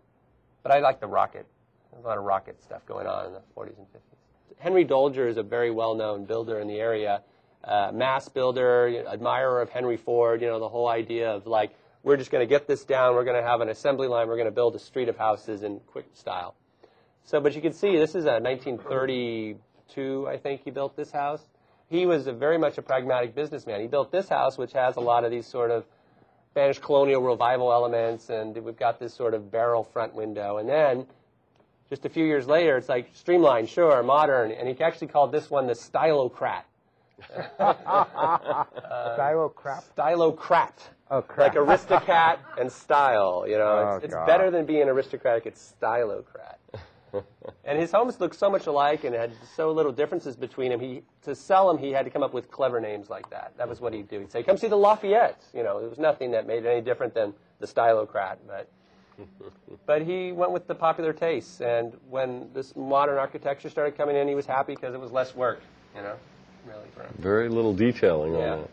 But I like the rocket. There's a lot of rocket stuff going on in the 40s and 50s. Henry Dolger is a very well-known builder in the area, uh, mass builder, admirer of Henry Ford. You know the whole idea of like we're just going to get this down. We're going to have an assembly line. We're going to build a street of houses in quick style. So, but you can see this is a 1932, I think he built this house. He was a very much a pragmatic businessman. He built this house, which has a lot of these sort of Spanish colonial revival elements, and we've got this sort of barrel front window. And then, just a few years later, it's like streamlined, sure, modern, and he actually called this one the Stylocrat. *laughs* Stylo crap. Stylocrat. Oh, crap. Like Aristocat and style, you know. Oh, it's it's better than being aristocratic, it's stylocrat. And his homes looked so much alike and had so little differences between them. He to sell them, he had to come up with clever names like that. That was what he'd do. He'd say, "Come see the Lafayette." You know, it was nothing that made it any different than the stylocrat, but *laughs* but he went with the popular tastes. And when this modern architecture started coming in, he was happy because it was less work. You know, really for him. Very little detailing Yeah. on that.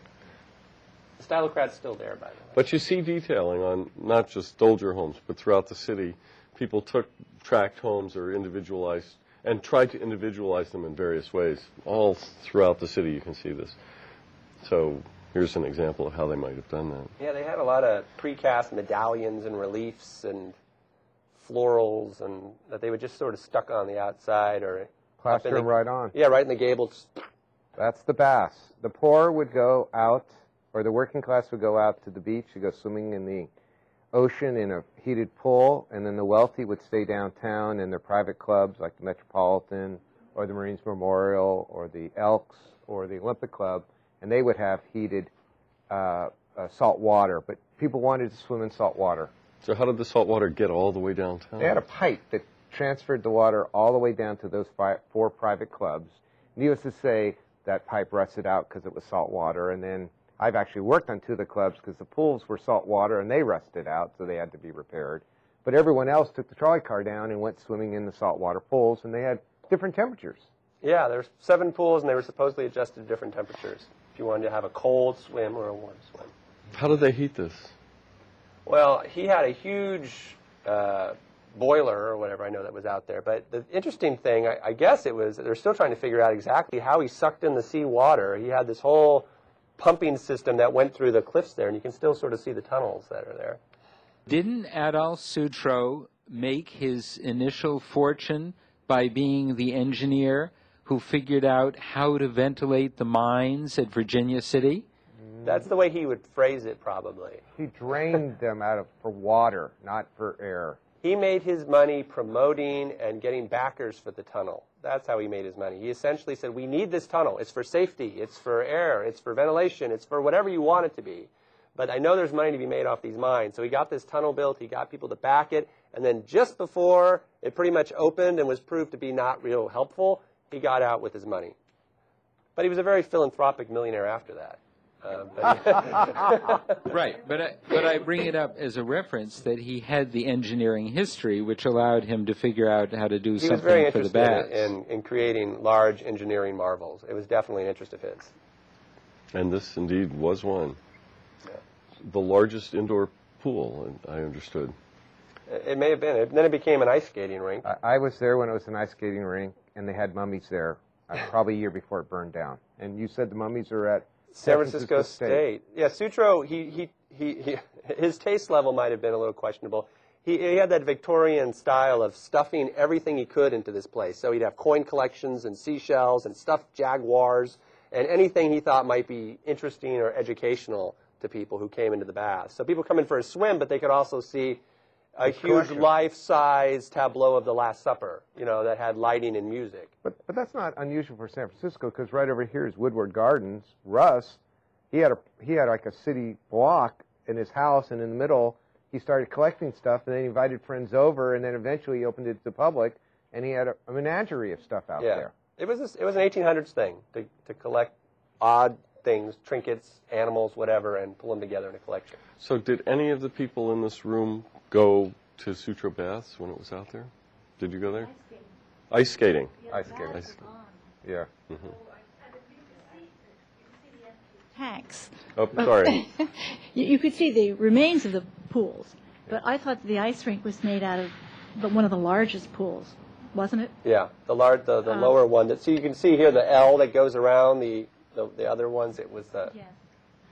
The stylocrat's still there, by the way. But you see detailing on not just Dolger homes, but throughout the city. People took tract homes or individualized and tried to individualize them in various ways. All throughout the city, you can see this. So here's an example of how they might have done that. Yeah, they had a lot of precast medallions and reliefs and florals, and that they would just sort of stuck on the outside or up in Plaster the- right on. Yeah, right in the gables. That's the bass. The poor would go out, or the working class would go out to the beach to go swimming in the ocean in a heated pool, and then the wealthy would stay downtown in their private clubs like the Metropolitan, or the Marines Memorial, or the Elks, or the Olympic Club, and they would have heated uh, uh, salt water. But people wanted to swim in salt water. So how did the salt water get all the way downtown? They had a pipe that transferred the water all the way down to those five, four private clubs. Needless to say, that pipe rusted out because it was salt water. And then I've actually worked on two of the clubs because the pools were salt water and they rusted out, so they had to be repaired. But everyone else took the trolley car down and went swimming in the saltwater pools, and they had different temperatures. Yeah, there were seven pools, and they were supposedly adjusted to different temperatures. If you wanted to have a cold swim or a warm swim. How did they heat this? Well, he had a huge uh, boiler or whatever I know that was out there. But the interesting thing, I, I guess it was, they're still trying to figure out exactly how he sucked in the sea water. He had this whole pumping system that went through the cliffs there, and you can still sort of see the tunnels that are there. Didn't Adolf Sutro make his initial fortune by being the engineer who figured out how to ventilate the mines at Virginia City? That's the way he would phrase it, probably. He drained them out of for water, not for air. He made his money promoting and getting backers for the tunnel. That's how he made his money. He essentially said, We need this tunnel. It's for safety, it's for air, it's for ventilation, it's for whatever you want it to be. But I know there's money to be made off these mines. So he got this tunnel built, he got people to back it, and then just before it pretty much opened and was proved to be not real helpful, he got out with his money. But he was a very philanthropic millionaire after that. Uh, *laughs* but *laughs* Right, but I, but I bring it up as a reference that he had the engineering history, which allowed him to figure out how to do he was something very for the interested bats. in, in creating large engineering marvels. It was definitely an interest of his. And this indeed was one. The largest indoor pool, I understood. It it may have been. It, then it became an ice skating rink. I, I was there when it was an ice skating rink, and they had mummies there, uh, probably a year before it burned down. And you said the mummies are at San Francisco State. Yeah, Sutro. He, he he he. His taste level might have been a little questionable. He, he had that Victorian style of stuffing everything he could into this place. So he'd have coin collections and seashells and stuffed jaguars and anything he thought might be interesting or educational to people who came into the bath. So people come in for a swim, but they could also see a huge collection. life-size tableau of the Last Supper. You know that had lighting and music. But but that's not unusual for San Francisco because right over here is Woodward Gardens. Russ, he had a he had like a city block in his house, and in the middle he started collecting stuff, and then he invited friends over, and then eventually he opened it to the public, and he had a, a menagerie of stuff out Yeah. there. It was this, it was an 1800s thing to, to collect odd things, trinkets, animals, whatever, and pull them together in a collection. So did any of the people in this room go to Sutro Baths when it was out there? Did you go there? Ice skating. Ice skating. Ice- Yeah. tanks. Oh, sorry. *laughs* You, you could see the remains of the pools, but I thought the ice rink was made out of the, one of the largest pools, wasn't it? Yeah, the large, the, the Um, lower one. That, so you can see here the L that goes around the, the, the other ones. It was the, Yes.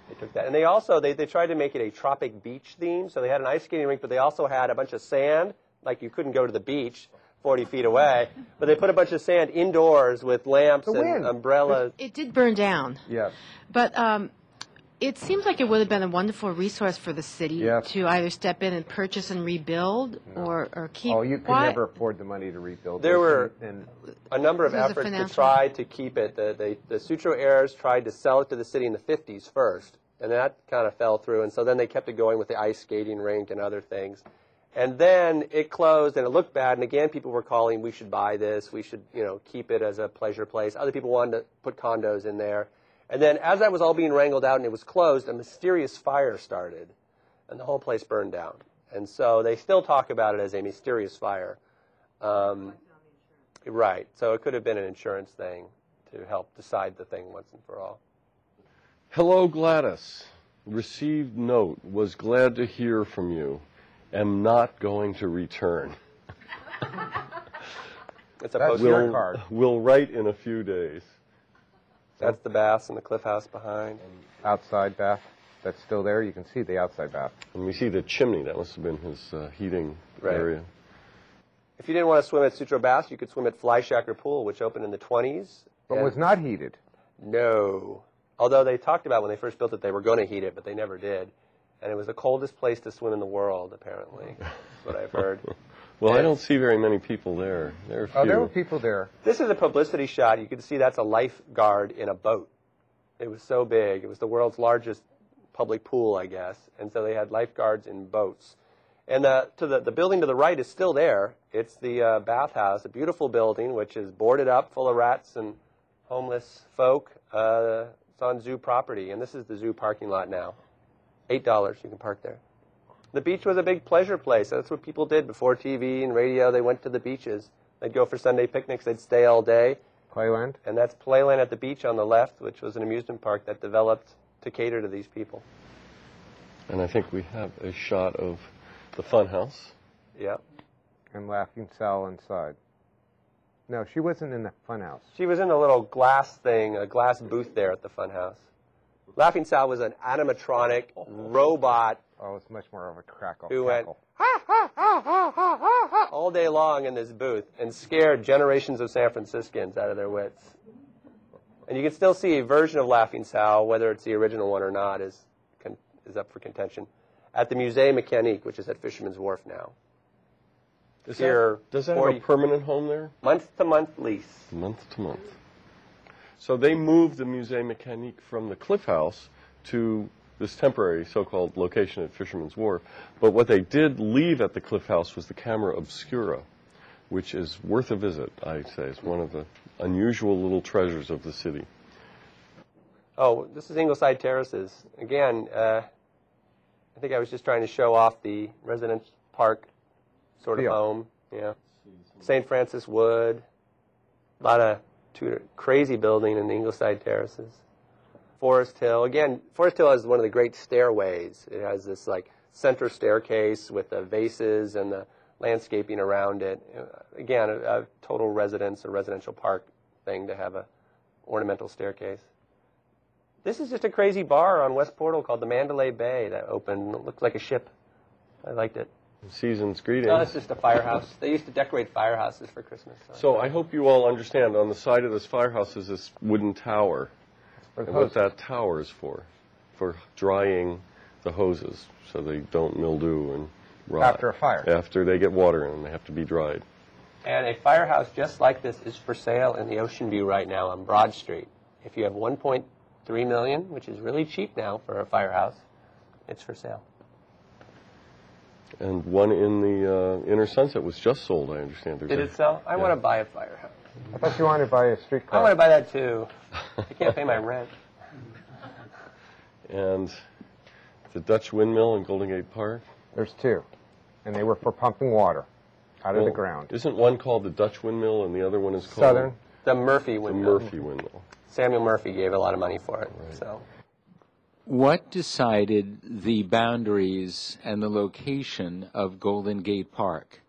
They took that, and they also they, they tried to make it a tropic beach theme. So they had an ice skating rink, but they also had a bunch of sand, like you couldn't go to the beach 40 feet away. But they put a bunch of sand indoors with lamps The and wind. umbrellas. It did burn down, Yeah. but um, it seems like it would have been a wonderful resource for the city Yes. to either step in and purchase and rebuild or, or keep. Oh, you could Why- never afford the money to rebuild. There those, were- and A number of This is a efforts to financial- try to keep it. The, they, the Sutro heirs tried to sell it to the city in the 50s first, and that kind of fell through. And so then they kept it going with the ice skating rink and other things. And then it closed, and it looked bad. And again, people were calling, "We should buy this. We should, you know, keep it as a pleasure place." Other people wanted to put condos in there. And then, as that was all being wrangled out and it was closed, a mysterious fire started, and the whole place burned down. And so they still talk about it as a mysterious fire. Um, right. So it could have been an insurance thing to help decide the thing once and for all. Hello, Gladys. Received note. Was glad to hear from you. Am not going to return. *laughs* It's a That's post- your Will, card. will write in a few days. That's the baths and the cliff house behind. outside bath, that's still there. You can see the outside bath. And we see the chimney. That must have been his uh, heating Right. area. If you didn't want to swim at Sutro Baths, you could swim at Fleishhacker Pool, which opened in the 20s. But was not heated. No. Although they talked about when they first built it, they were going to heat it, but they never did. And it was the coldest place to swim in the world, apparently. That's what I've heard. *laughs* Well, I don't see very many people there. There are a few. Oh, there were people there. This is a publicity shot. You can see that's a lifeguard in a boat. It was so big. It was the world's largest public pool, I guess. And so they had lifeguards in boats. And the, to the, the building to the right is still there. It's the uh, bathhouse, a beautiful building, which is boarded up, full of rats and homeless folk. Uh, it's on zoo property, and this is the zoo parking lot now. Eight dollars, you can park there. The beach was a big pleasure place. That's what people did before TV and radio. They went to the beaches. They'd go for Sunday picnics. They'd stay all day. Playland. And that's Playland at the beach on the left, which was an amusement park that developed to cater to these people. And I think we have a shot of the fun house. Yeah. and Laughing Sal inside. No, she wasn't in the funhouse. She was in a little glass thing, a glass booth there at the Funhouse. Laughing Sal was an animatronic robot Oh, it's much more of a crackle. who went cackle. all day long in this booth and scared generations of San Franciscans out of their wits. And you can still see a version of Laughing Sal, whether it's the original one or not, is con- is up for contention, at the Musée Mécanique, which is at Fisherman's Wharf now. Does Here, that, does that 40 have a permanent home there? Month to month lease. Month to month. So they moved the Musée Mécanique from the Cliff House to this temporary so-called location at Fisherman's Wharf. But what they did leave at the Cliff House was the Camera Obscura, which is worth a visit, I'd say. It's one of the unusual little treasures of the city. Oh, this is Ingleside Terraces. Again, uh, I think I was just trying to show off the residence park sort of Feel. home. Yeah. St. Francis Wood. A lot of crazy building in the Ingleside Terraces. Forest Hill. Again, Forest Hill has one of the great stairways. It has this like center staircase with the vases and the landscaping around it. Again, a, a total residence a residential park thing to have a ornamental staircase. This is just a crazy bar on West Portal called the Mandalay Bay that opened. It looked like a ship. I liked it. Season's greetings. No, it's just a firehouse. They used to decorate firehouses for Christmas. So I hope you all understand, on the side of this firehouse is this wooden tower. For the And what that tower is for, for drying the hoses so they don't mildew and rot. After a fire. After they get water in them, they have to be dried. And a firehouse just like this is for sale in the Ocean View right now on Broad Street. If you have 1.3 million, which is really cheap now for a firehouse, it's for sale. And one in the uh, Inner Sunset was just sold, I understand. There's Did a- it sell? I Yeah. want to buy a firehouse. I thought you wanted to buy a streetcar. I want to buy that too. I can't pay my rent. *laughs* And the Dutch windmill in Golden Gate Park. There's two, and they were for pumping water. out of the ground. Isn't one called the Dutch windmill and the other one is called? Southern. The Murphy The windmill. Murphy windmill. Samuel Murphy gave a lot of money for it. So What decided the boundaries and the location of Golden Gate Park?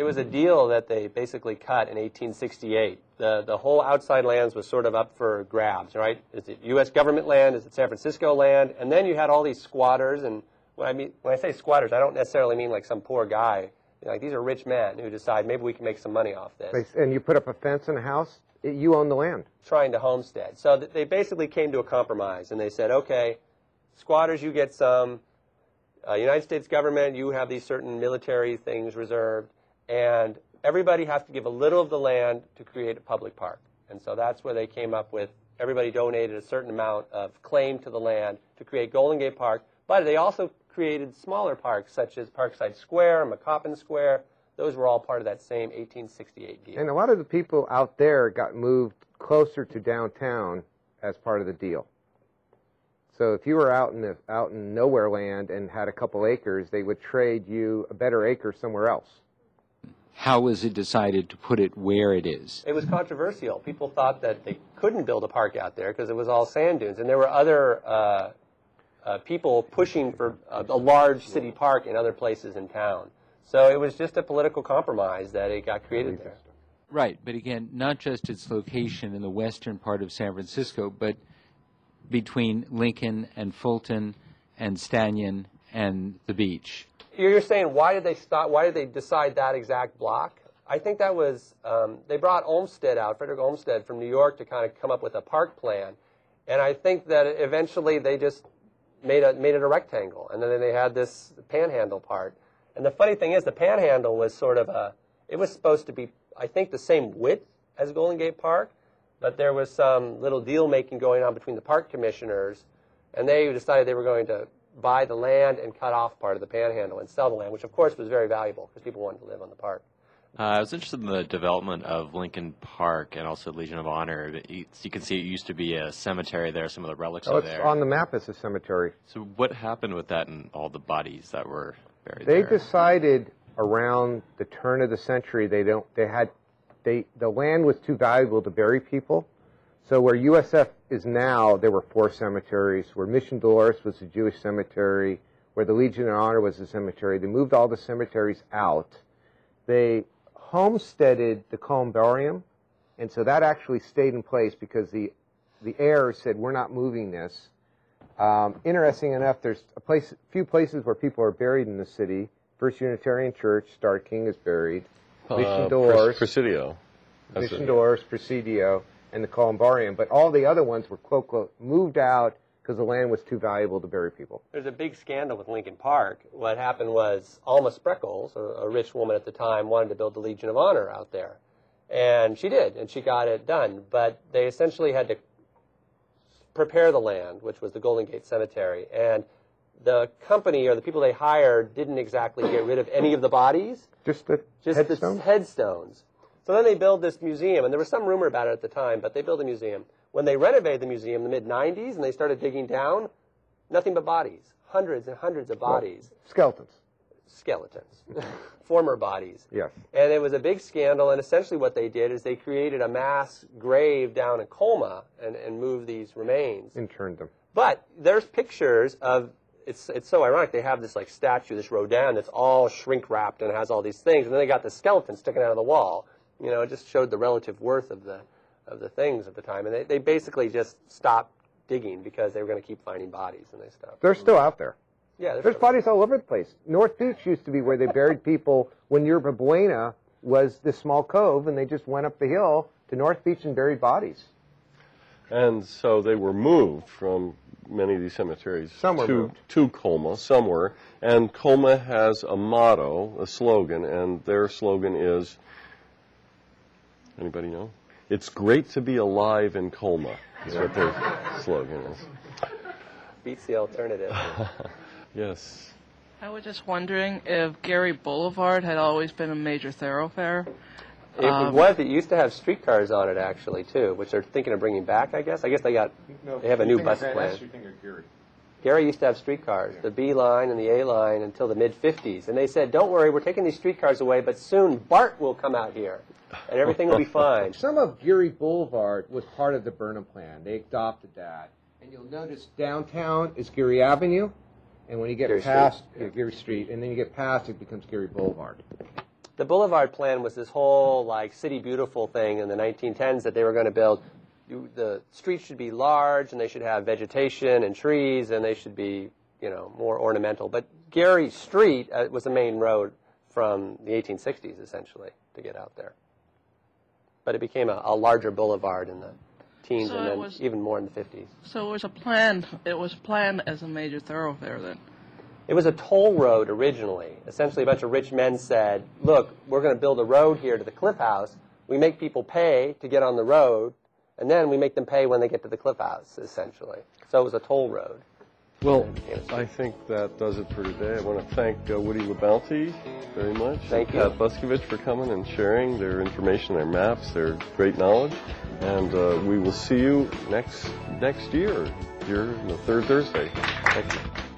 It was a deal that they basically cut in 1868. The the whole outside lands was sort of up for grabs, right? Is it U.S. government land? Is it San Francisco land? And then you had all these squatters. And when I mean when I say squatters, I don't necessarily mean like some poor guy. Like these are rich men who decide maybe we can make some money off this. And you put up a fence and a house, you own the land. trying to homestead. So th- they basically came to a compromise, and they said, okay, squatters, you get some. Uh, United States government, you have these certain military things reserved, and everybody has to give a little of the land to create a public park. And so that's where they came up with. Everybody donated a certain amount of claim to the land to create Golden Gate Park, but they also created smaller parks such as Parkside Square, McCoppin Square. Those were all part of that same 1868 deal. And a lot of the people out there got moved closer to downtown as part of the deal. So if you were out in the, out in nowhere land and had a couple acres, they would trade you a better acre somewhere else. How was it decided to put it where it is? It was controversial. People thought that they couldn't build a park out there because it was all sand dunes, and there were other uh, uh, people pushing for a, a large city park in other places in town. So it was just a political compromise that it got created there. Right, but again, not just its location in the western part of San Francisco, but between Lincoln and Fulton and Stanyan and the beach. You're saying why did they stop? Why did they decide that exact block? I think that was um, they brought Olmsted out, Frederick Olmsted from New York, to kind of come up with a park plan, and I think that eventually they just made a made it a rectangle, and then they had this panhandle part. And the funny thing is, the panhandle was sort of a it was supposed to be I think the same width as Golden Gate Park, but there was some little deal making going on between the park commissioners, and they decided they were going to buy the land and cut off part of the panhandle and sell the land, which of course was very valuable because people wanted to live on the park. Uh, I was interested in the development of Lincoln Park and also Legion of Honor. You you can see it used to be a cemetery there. Some of the relics Oh, are there. on the map as a cemetery. so what happened with that and all the bodies that were buried They there? They decided around the turn of the century they don't they had they the land was too valuable to bury people. So where USF is now, there were four cemeteries. Where Mission Dolores was a Jewish cemetery, where the Legion of Honor was a cemetery, they moved all the cemeteries out. They homesteaded the columbarium, and so that actually stayed in place because the the heirs said we're not moving this. Um, interesting enough, there's a place, few places where people are buried in the city. First Unitarian Church, Starr King is buried. Mission Uh, Dolores, Presidio. That's Mission it. Dolores, Presidio, and the Columbarium. But all the other ones were quote quote moved out because the land was too valuable to bury people. There's a big scandal with Lincoln Park. What happened was Alma Spreckels, a, a rich woman at the time, wanted to build the Legion of Honor out there. And she did, and she got it done. But they essentially had to prepare the land, which was the Golden Gate Cemetery. And the company or the people they hired didn't exactly get rid of any of the bodies Just the just headstone. the headstones. So then they build this museum, and there was some rumor about it at the time, but they built a museum. When they renovated the museum in the mid 90s and they started digging down, nothing but bodies, hundreds and hundreds of bodies, Skeletons. skeletons, *laughs* former bodies. Yes. And it was a big scandal, and essentially what they did is they created a mass grave down in Colma and, and moved these remains. Interned them. But there's pictures of it's it's so ironic. They have this like statue, this Rodin that's all shrink wrapped and has all these things, and then they got the skeleton sticking out of the wall. You know, it just showed the relative worth of the of the things at the time, and they, they basically just stopped digging because they were going to keep finding bodies and they stopped. They're still out there. yeah, There's still- bodies all over the place. North Beach used to be where they *laughs* buried people when Yerba Buena was this small cove, and they just went up the hill to North Beach and buried bodies. And so they were moved from many of these cemeteries Some were to, moved. to Colma, some were. And Colma has a motto, a slogan, and their slogan is anybody know? It's great to be alive in Colma, is what their slogan is. beats the alternative. *laughs* Yes. I was just wondering if Geary Boulevard had always been a major thoroughfare. It Um, was. It used to have streetcars on it actually too, which they're thinking of bringing back. I guess. I guess they got. No, they have a new bus plan. Think of Geary used to have streetcars, the B line and the A line until the mid 50s. And they said, don't worry, we're taking these streetcars away, but soon BART will come out here and everything will be *laughs* fine. Some of Geary Boulevard was part of the Burnham plan. They adopted that. And you'll notice downtown is Geary Avenue, and when you get Geary past Street, yeah, Geary Street, and then you get past it becomes Geary Boulevard. The Boulevard plan was this whole like city beautiful thing in the 1910s that they were going to build. You, the streets should be large and they should have vegetation and trees and they should be, you know, more ornamental. But Geary Street uh, was the main road from the 1860s essentially to get out there. But it became a, a larger boulevard in the teens So and then was- even more in the 50s. So it was a planned. It was planned as a major thoroughfare then. It was a toll road originally. Essentially, a bunch of rich men said, look, we're going to build a road here to the Cliff House. We make people pay to get on the road, and then we make them pay when they get to the Cliff House, essentially. So it was a toll road. Well, I think that does it for today. I want to thank uh, Woody LaBounty very much. Thank you. Pat Buscovich for coming and sharing their information, their maps, their great knowledge. And uh, we will see you next next year, here on the third Thursday. Thank you.